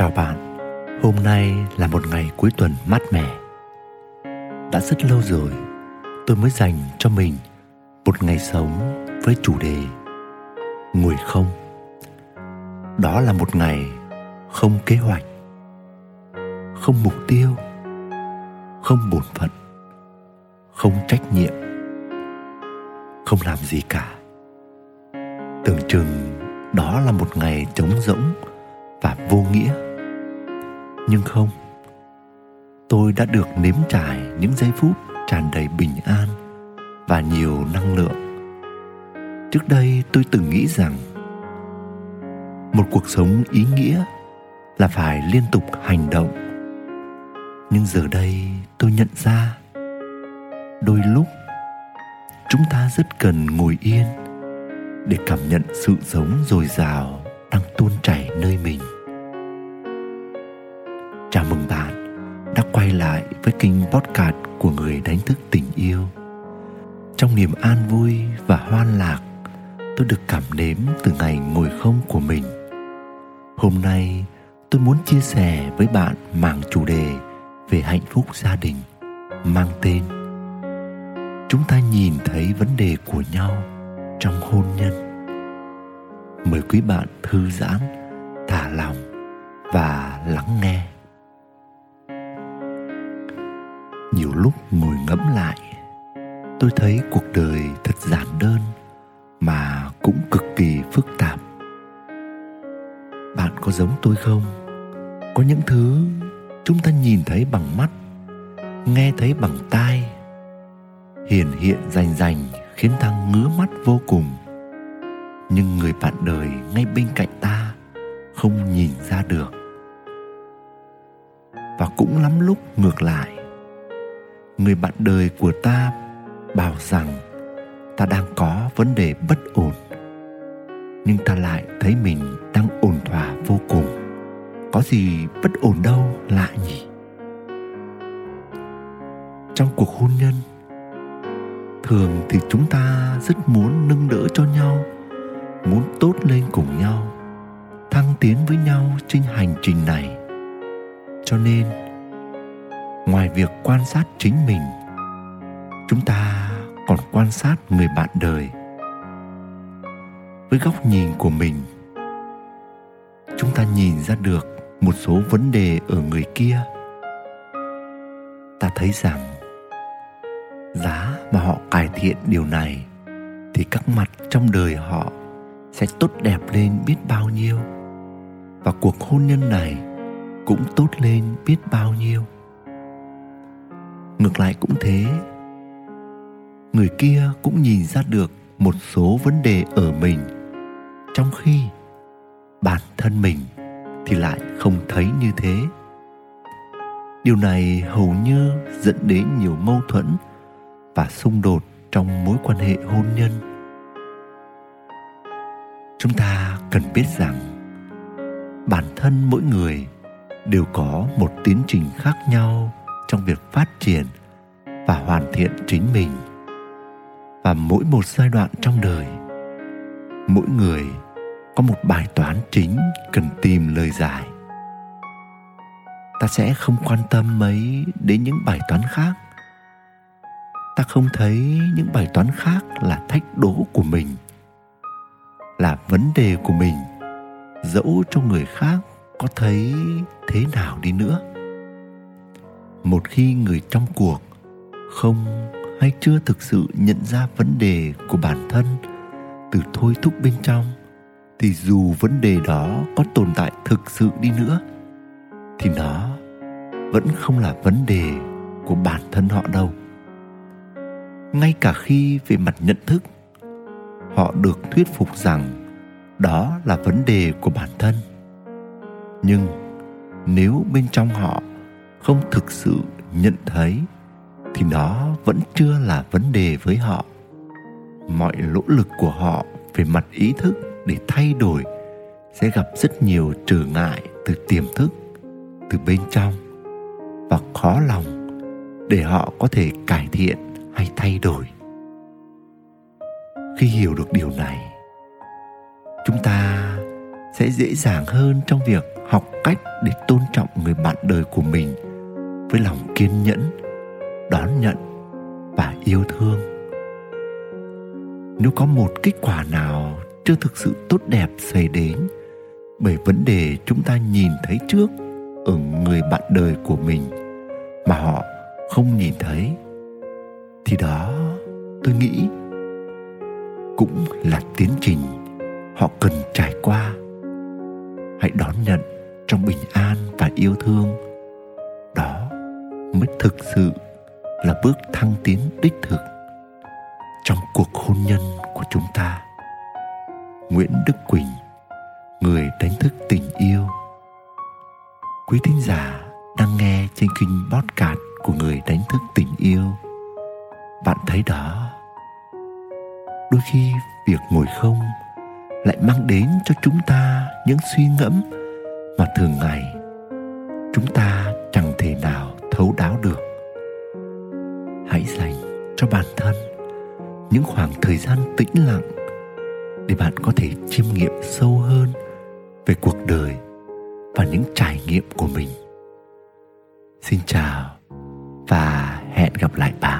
Chào bạn, hôm nay là một ngày cuối tuần mát mẻ. Đã rất lâu rồi tôi mới dành cho mình một ngày sống với chủ đề Ngồi không. Đó là một ngày không kế hoạch, không mục tiêu, không bổn phận, không trách nhiệm, không làm gì cả. Tưởng chừng đó là một ngày trống rỗng và vô nghĩa nhưng không, tôi đã được nếm trải những giây phút tràn đầy bình an và nhiều năng lượng. Trước đây tôi từng nghĩ rằng một cuộc sống ý nghĩa là phải liên tục hành động. Nhưng giờ đây tôi nhận ra đôi lúc chúng ta rất cần ngồi yên để cảm nhận sự sống dồi dào đang tuôn chảy nơi mình. Đã quay lại với kênh podcast của người đánh thức tình yêu. Trong niềm an vui và hoan lạc, tôi được cảm nếm từ ngày ngồi không của mình. Hôm nay, tôi muốn chia sẻ với bạn mảng chủ đề về hạnh phúc gia đình, mang tên chúng ta nhìn thấy vấn đề của nhau trong hôn nhân. Mời quý bạn thư giãn, thả lòng và lắng nghe. Nhiều lúc ngồi ngẫm lại. Tôi thấy cuộc đời thật giản đơn mà cũng cực kỳ phức tạp. Bạn có giống tôi không? Có những thứ chúng ta nhìn thấy bằng mắt, nghe thấy bằng tai, hiển hiện rành rành khiến ta ngứa mắt vô cùng. Nhưng người bạn đời ngay bên cạnh ta không nhìn ra được. Và cũng lắm lúc ngược lại người bạn đời của ta bảo rằng ta đang có vấn đề bất ổn. Nhưng ta lại thấy mình đang ổn thỏa vô cùng. Có gì bất ổn đâu, lạ nhỉ? Trong cuộc hôn nhân, thường thì chúng ta rất muốn nâng đỡ cho nhau, muốn tốt lên cùng nhau, thăng tiến với nhau trên hành trình này. Cho nên ngoài việc quan sát chính mình, chúng ta còn quan sát người bạn đời. Với góc nhìn của mình, chúng ta nhìn ra được một số vấn đề ở người kia. Ta thấy rằng, giá mà họ cải thiện điều này thì các mặt trong đời họ sẽ tốt đẹp lên biết bao nhiêu và cuộc hôn nhân này cũng tốt lên biết bao nhiêu ngược lại cũng thế. Người kia cũng nhìn ra được một số vấn đề ở mình. Trong khi bản thân mình thì lại không thấy như thế. Điều này hầu như dẫn đến nhiều mâu thuẫn và xung đột trong mối quan hệ hôn nhân. Chúng ta cần biết rằng bản thân mỗi người đều có một tiến trình khác nhau trong việc phát triển và hoàn thiện chính mình. Và mỗi một giai đoạn trong đời, mỗi người có một bài toán chính cần tìm lời giải. Ta sẽ không quan tâm mấy đến những bài toán khác. Ta không thấy những bài toán khác là thách đố của mình, là vấn đề của mình, dẫu cho người khác có thấy thế nào đi nữa một khi người trong cuộc không hay chưa thực sự nhận ra vấn đề của bản thân từ thôi thúc bên trong, thì dù vấn đề đó có tồn tại thực sự đi nữa, thì nó vẫn không là vấn đề của bản thân họ đâu. Ngay cả khi về mặt nhận thức, họ được thuyết phục rằng đó là vấn đề của bản thân. Nhưng nếu bên trong họ không thực sự nhận thấy, thì nó vẫn chưa là vấn đề với họ. Mọi nỗ lực của họ về mặt ý thức để thay đổi sẽ gặp rất nhiều trở ngại từ tiềm thức, từ bên trong. Và khó lòng để họ có thể cải thiện hay thay đổi. Khi hiểu được điều này, chúng ta sẽ dễ dàng hơn trong việc học cách để tôn trọng người bạn đời của mình với lòng kiên nhẫn, đón nhận và yêu thương. Nếu có một kết quả nào chưa thực sự tốt đẹp xảy đến, bởi vấn đề chúng ta nhìn thấy trước ở người bạn đời của mình mà họ không nhìn thấy, thì đó, tôi nghĩ, cũng là tiến trình họ cần trải qua. Hãy đón nhận trong bình an và yêu thương thực sự là bước thăng tiến đích thực trong cuộc hôn nhân của chúng ta. Nguyễn đức quỳnh, người đánh thức tình yêu. Quý thính giả đang nghe trên kênh podcast của người đánh thức tình yêu. Bạn thấy đó, đôi khi việc ngồi không lại mang đến cho chúng ta những suy ngẫm mà thường ngày chúng ta chẳng thể nào thấu đáo được hãy dành cho bản thân những khoảng thời gian tĩnh lặng để bạn có thể chiêm nghiệm sâu hơn về cuộc đời và những trải nghiệm của mình xin chào và hẹn gặp lại bạn.